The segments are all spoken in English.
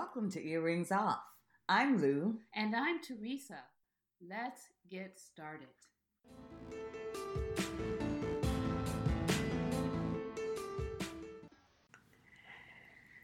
Welcome to Earrings Off. I'm Lou. And I'm Teresa. Let's get started.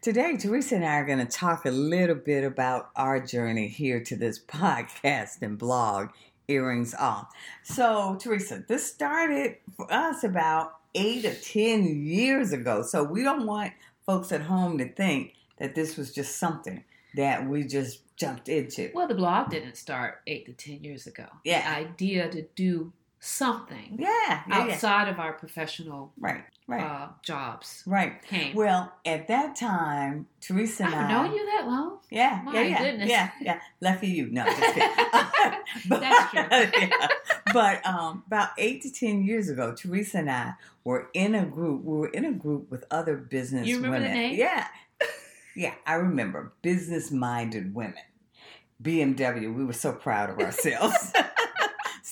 Today, Teresa and I are going to talk a little bit about our journey here to this podcast and blog, Earrings Off. So, Teresa, this started for us about eight or 10 years ago. So, we don't want folks at home to think that this was just something that we just jumped into. Well, the blog didn't start eight to 10 years ago. Yeah. The idea to do something Yeah, yeah, yeah. outside of our professional Right, right, uh, jobs right. came. Well, at that time, Teresa and I've I. known you that long? Yeah, My yeah, yeah, goodness. yeah, yeah. Lucky you. No, just. But- That's true. yeah. But um, about eight to ten years ago, Teresa and I were in a group. We were in a group with other business You remember the women. name? Yeah, yeah. I remember business-minded women. BMW. We were so proud of ourselves.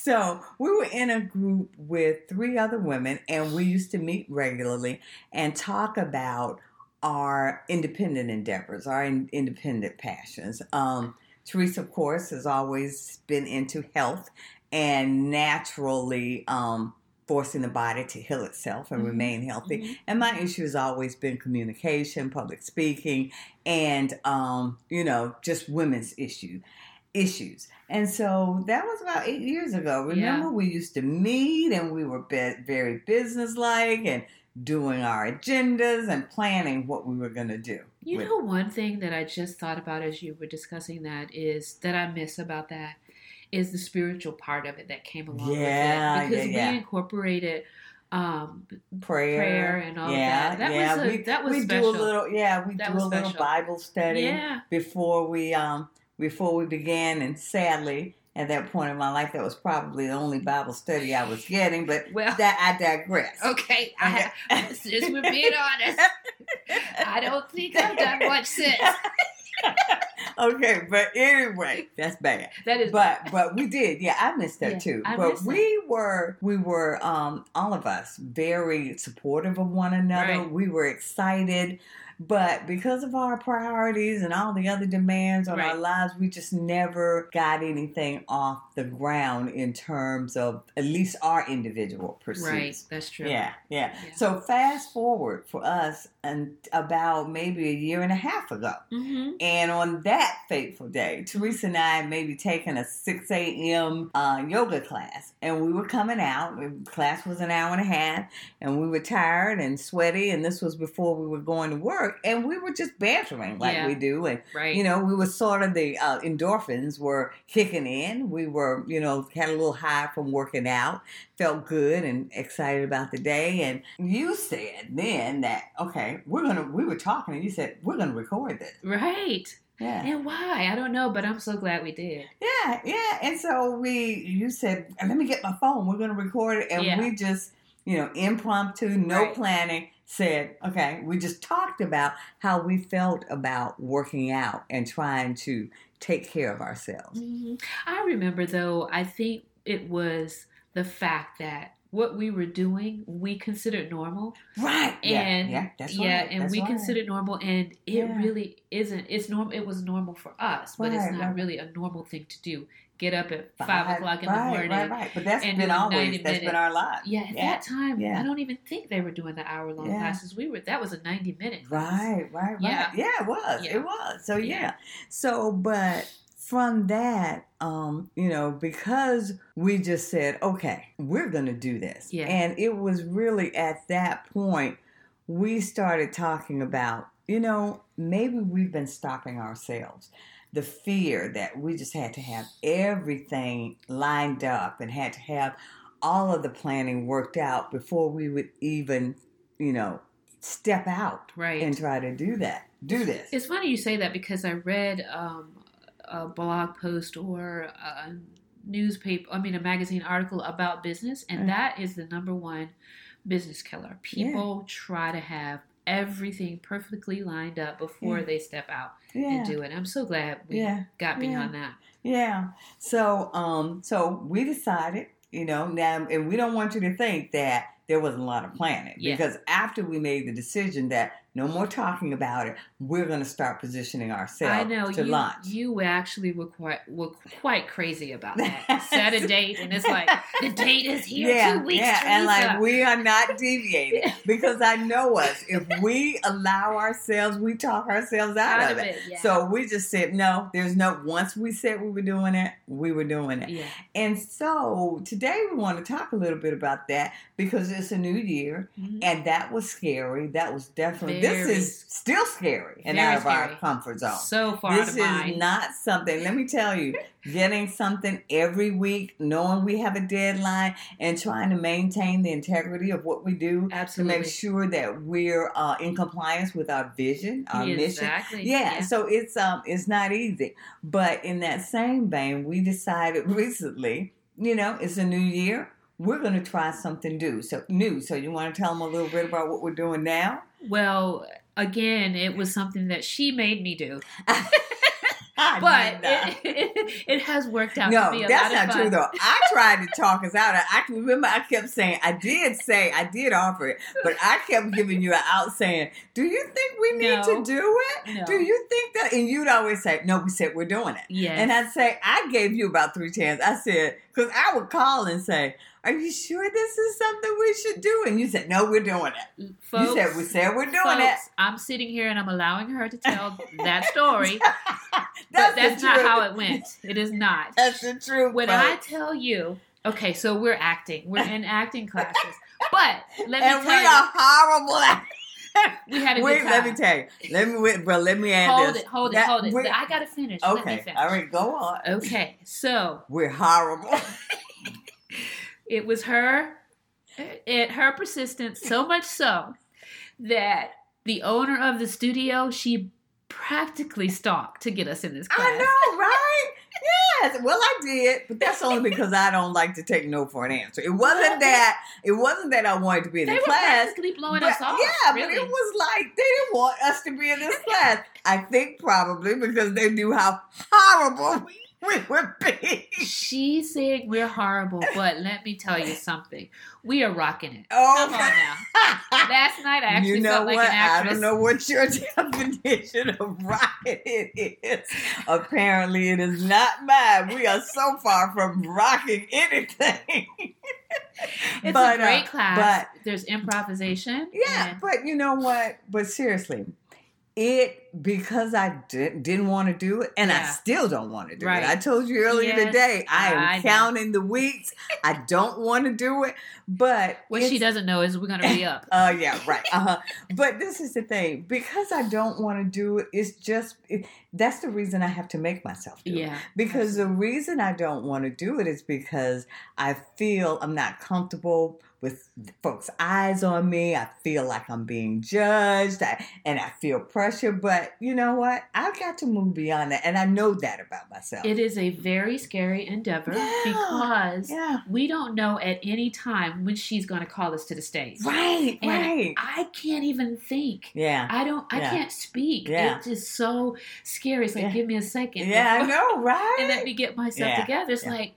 So we were in a group with three other women, and we used to meet regularly and talk about our independent endeavors, our in- independent passions. Um, Teresa, of course, has always been into health and naturally um, forcing the body to heal itself and Mhm. remain healthy. Mhm. And my issue has always been communication, public speaking, and um, you know, just women's issue issues. And so that was about eight years ago. Remember, we used to meet and we were be- very businesslike and doing our agendas and planning what we were going to do. You with- know, one thing that I just thought about as you were discussing that is that I miss about that is the spiritual part of it that came along Yeah, with it because yeah, yeah. we incorporated um, prayer, prayer and all yeah, that. That yeah. was a, we, that was we special. do a little, yeah, we That do a little. Bible study yeah, before we um before we began, and sadly. At that point in my life, that was probably the only Bible study I was getting, but well, that I digress. okay. I have, since we're being honest, I don't think I've done much since. okay, but anyway, that's bad. That is, But but we did, yeah. I missed that Yeah, too. I but we were we were um all of us very supportive of one another. Right. We were excited. But because of our priorities and all the other demands on our lives, we just never got anything off the ground in terms of at least our individual pursuits. right. That's true. Yeah, yeah, Yeah. So fast forward for us and about maybe a year and a half ago. Mm-hmm. And on that fateful day, Teresa and I had maybe taken a 6 a.m. Uh, yoga class. And we were coming out. Class was an hour and a half. And we were tired and sweaty. And this was before we were going to work. And we were just bantering like Yeah. we do. And, Right. you know, we were sort of the uh, endorphins were kicking in. We were, you know, had a little high from working out. Felt good and excited about the day. And you said then that, okay, we're going to, we were talking and you said, we're going to record this. right. Yeah. And why? I don't know, but I'm so glad we did. Yeah, yeah. And so we, you said, let me get my phone. We're going to record it. And Yeah. we just, you know, impromptu, no Right. planning, said, okay, we just talked about how we felt about working out and trying to take care of ourselves. Mhm. I remember though, I think it was the fact that what we were doing, we considered normal. Right. Yeah, And yeah, that's yeah, right. and that's we right. considered normal and it Yeah. really isn't it's normal it was normal for us, but it's not right. really a normal thing to do. Get up at five, o'clock in right, the morning. Right, right, But that's and been always, 90 that's been our life. Yeah, at Yeah, that time, yeah. I don't even think they were doing the hour long Yeah. classes. We were that was a ninety minute class. Right, right, right. Yeah. Yeah, it was. It was. So yeah. Yeah. So but from that, um, you know, because we just said, okay, we're gonna do this. Yeah. And it was really at that point we started talking about, you know, maybe we've been stopping ourselves. The fear that we just had to have everything lined up and had to have all of the planning worked out before we would even, you know, step out Right. and try to do that. Do this. It's funny you say that because I read um, a blog post or a newspaper, I mean, a magazine article about business, and Mm. that is the number one business killer. People try to have everything perfectly lined up before Yeah. they step out yeah. and do it. I'm so glad we Yeah. got beyond that. Yeah. So um so we decided, you know, now and we don't want you to think that there wasn't a lot of planning because after we made the decision that no more talking about it. We're going to start positioning ourselves I know to you, launch. you actually were quite were quite crazy about that. Set a date, and it's like the date is here yeah, two weeks. yeah, and like we are not deviating because I know us. If we allow ourselves, we talk ourselves out, out of it. yeah. So we just said no. There's no. Once we said we were doing it, we were doing it. yeah, And so today we want to talk a little bit about that because it's a new year, Mhm. and that was scary. That was definitely. Very. This is still scary and out of our comfort zone. so far This is mine. not something. Let me tell you, getting something every week, knowing we have a deadline, and trying to maintain the integrity of what we do to Absolutely. make sure that we're uh, in compliance with our vision, our mission. exactly. Yeah, so it's um it's not easy. But in that same vein, we decided recently, you know, it's a new year. We're going to try something new. So new. So you want to tell them a little bit about what we're doing now? Well, again, it was something that she made me do, but it, it, it has worked out no, to be a that's not fun. true though. I tried to talk us out. I, I remember I kept saying I did say I did offer it, but I kept giving you an out saying, "Do you think we need No. to do it? No. Do you think that?" And you'd always say, "No, we said we're doing it." Yeah. And I'd say, I gave you about three chances. I said, because I would call and say, Are you sure this is something we should do? And you said, No, we're doing it. folks, you said, We said we're doing folks, I'm sitting here and I'm allowing her to tell that story, it. but that's that's not truth. how it went. It is not. That's the truth. When I tell you, okay, so we're acting, we're in acting classes, but let me and we tell you, are horrible at we had a Wait, good let me tell you. Let me wait, bro. Let me add hold this. it, hold it, hold it. we're- I gotta finish. Let me Okay, finish. all right, go on. Okay, so We're horrible. it was her, it her persistence so much so that the owner of the studio she practically stalked to get us in this class. I know, right? Yes. Well, I did, but that's only because I don't like to take no for an answer. It wasn't that. It wasn't that I wanted to be in They the were class. practically blowing But- us off. Yeah, really. but it was like they didn't want us to be in this class. I think probably because they knew how horrible we would be. She's saying we're horrible, but let me tell you something. We are rocking it. Oh, Come on now. Last night I actually you know felt like what? an I don't know what your definition of rocking it is. Apparently, it is not mine. We are so far from rocking anything. It's But, a uh, great class. but- There's improvisation. Yeah, and- but you know what? But seriously, it because I did, didn't want to do it, and I still don't want to do Right. it. I told you earlier Yes, today, I am I counting the weeks. I don't want to do it, but what she doesn't know is we're going to be up. Uh, yeah, right. Uh-huh. But this is the thing because I don't want to do it. It's just it, that's the reason I have to make myself do it. Yeah. Because the reason I don't want to do it is because I feel I'm not comfortable with folks' eyes on me. I feel like I'm being judged I, and I feel pressure. But you know what? I've got to move beyond that. And I know that about myself. It is a very scary endeavor Yeah. because yeah. we don't know at any time when she's going to call us to the stage. Right, And right. I can't even think. Yeah. I don't. I Yeah. can't speak. Yeah. It's just so scary. It's like, give me a second. Yeah, I know, right? And let me get myself together. It's like,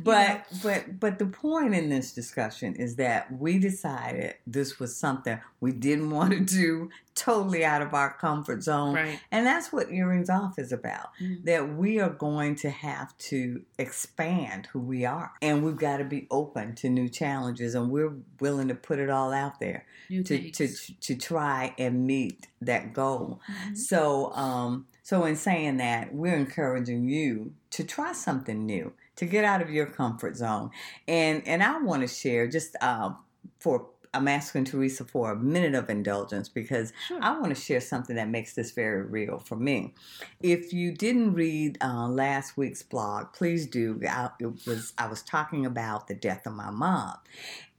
But but but the point in this discussion is that we decided this was something we didn't want to do totally out of our comfort zone. right. And that's what Earrings Off is about. Mhm. That we are going to have to expand who we are. And we've got to be open to new challenges and we're willing to put it all out there New to, to to try and meet that goal. Mhm. So, um, so in saying that, we're encouraging you to try something new, to get out of your comfort zone, and and I want to share just uh, for I'm asking Teresa for a minute of indulgence because Sure. I want to share something that makes this very real for me. If you didn't read uh, last week's blog, please do. I, it was I was talking about the death of my mom,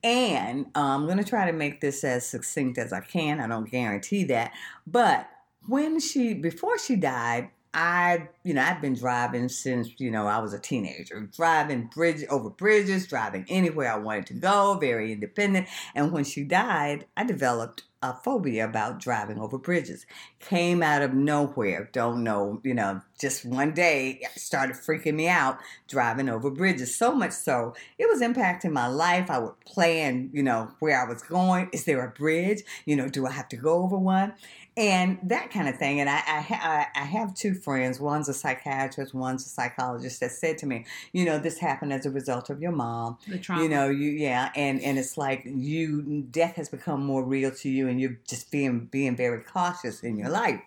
and uh, I'm going to try to make this as succinct as I can. I don't guarantee that, but when she before she died. I, you know, I've been driving since, you know, I was a teenager, driving bridge over bridges, driving anywhere I wanted to go, very independent. And when she died, I developed a phobia about driving over bridges. Came out of nowhere. Don't know, you know, just one day started freaking me out driving over bridges. So much so, it was impacting my life. I would plan, you know, where I was going. Is there a bridge? You know, do I have to go over one? And that kind of thing. And I, I, I have two friends. One's a psychiatrist, one's a psychologist that said to me, you know, this happened as a result of your mom. The trauma. You know, you yeah, and and it's like you death has become more real to you, and you're just being being very cautious in your life.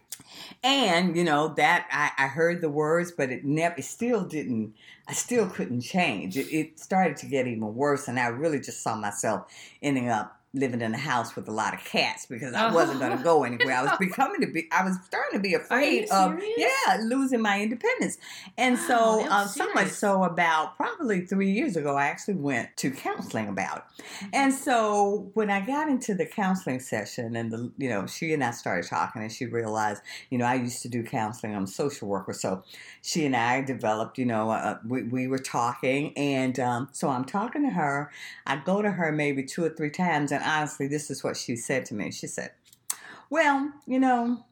And you know that I, I heard the words, but it never, it still didn't. I still couldn't change. It, it started to get even worse, and I really just saw myself ending up living in a house with a lot of cats because I wasn't going to go anywhere. I was becoming to be, I was starting to be afraid of, yeah, losing my independence. And wow, so, uh, so much so about probably three years ago, I actually went to counseling about it. Mm-hmm. And so when I got into the counseling session and the, you know, she and I started talking and she realized, you know, I used to do counseling. I'm a social worker. So she and I developed, you know, uh, we, we were talking. And um, so I'm talking to her. I go to her maybe two or three times and honestly, this is what she said to me. She said, Well, you know,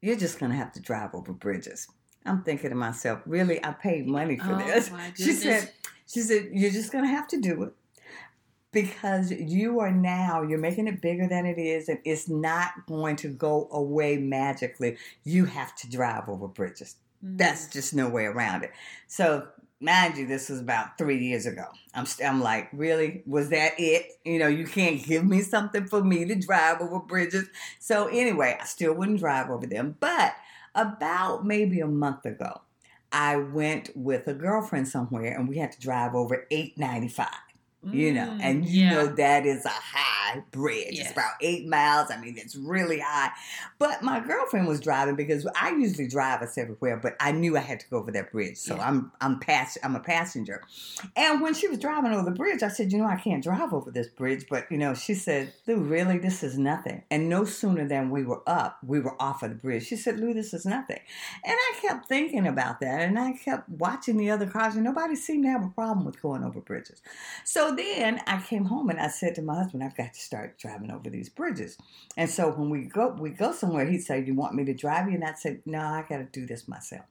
you're just going to have to drive over bridges. I'm thinking to myself, really, I paid money for oh, this. She said, she said, you're just going to have to do it because you are now you're making it bigger than it is and it's not going to go away magically you have to drive over bridges mm-hmm. that's just no way around it so mind you, this was about three years ago. I'm, I'm like, really? Was that it? You know, you can't give me something for me to drive over bridges. So anyway, I still wouldn't drive over them. But about maybe a month ago, I went with a girlfriend somewhere and we had to drive over 895 you know, mm, and you yeah. know that is a high bridge. Yes. It's about eight miles. I mean, it's really high. But my girlfriend was driving because I usually drive us everywhere, but I knew I had to go over that bridge, so yeah. I'm I'm pass I'm a passenger. And when she was driving over the bridge, I said, you know, I can't drive over this bridge. But you know, she said, Lou, really, this is nothing. And no sooner than we were up, we were off of the bridge. She said, Lou, this is nothing. And I kept thinking about that, and I kept watching the other cars, and nobody seemed to have a problem with going over bridges. So then I came home and I said to my husband, I've got to start driving over these bridges. And so when we go we go somewhere, he'd say, You want me to drive you? And I'd say, No, I gotta do this myself.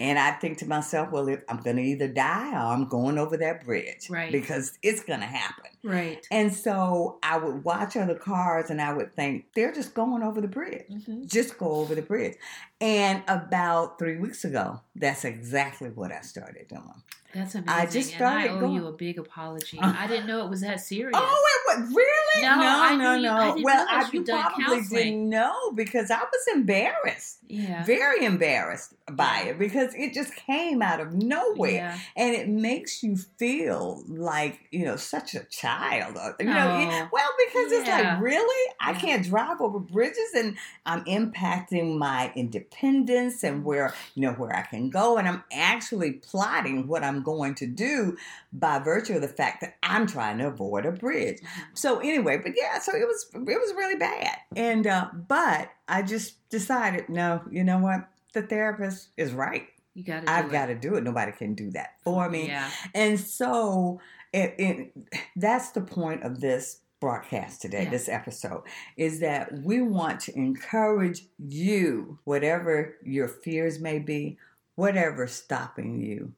And I think to myself, well, if I'm going to either die or I'm going over that bridge. Right. Because it's going to happen. Right. And so I would watch other cars and I would think, they're just going over the bridge. Mm-hmm. Just go over the bridge. And about three weeks ago, that's exactly what I started doing. That's amazing. I just started. And I owe going. you a big apology. I didn't know it was that serious. Oh, it was really? No, no, no, no. You, I well, I, you probably counseling. didn't know because I was embarrassed. Yeah, very embarrassed by it because it just came out of nowhere, yeah. and it makes you feel like you know such a child. Uh, you know, oh. well because yeah. it's like really I can't drive over bridges, and I'm impacting my independence and where you know where I can go, and I'm actually plotting what I'm going to do by virtue of the fact that I'm trying to avoid a bridge. Mm-hmm. So anyway, but yeah, so it was it was really bad. And uh, but I just decided, no, you know what? The therapist is right. You got to I've got to do it. Nobody can do that for me. Yeah. And so it, it, that's the point of this broadcast today, yeah. this episode, is that we want to encourage you, whatever your fears may be, whatever's stopping you,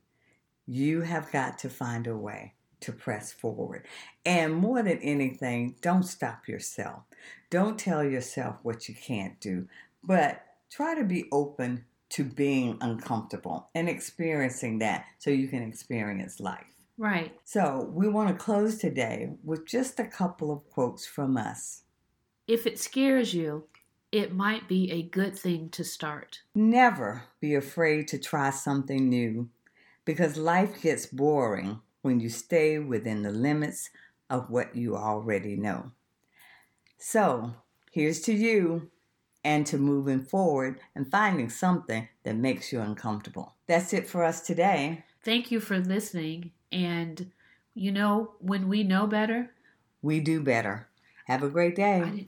you have got to find a way to press forward. And more than anything, don't stop yourself. Don't tell yourself what you can't do, but try to be open to being uncomfortable and experiencing that so you can experience life. Right. So, we want to close today with just a couple of quotes from us. If it scares you, it might be a good thing to start. Never be afraid to try something new because life gets boring when you stay within the limits of what you already know. So, here's to you and to moving forward and finding something that makes you uncomfortable. That's it for us today. Thank you for listening. And you know, when we know better, we do better. Have a great day.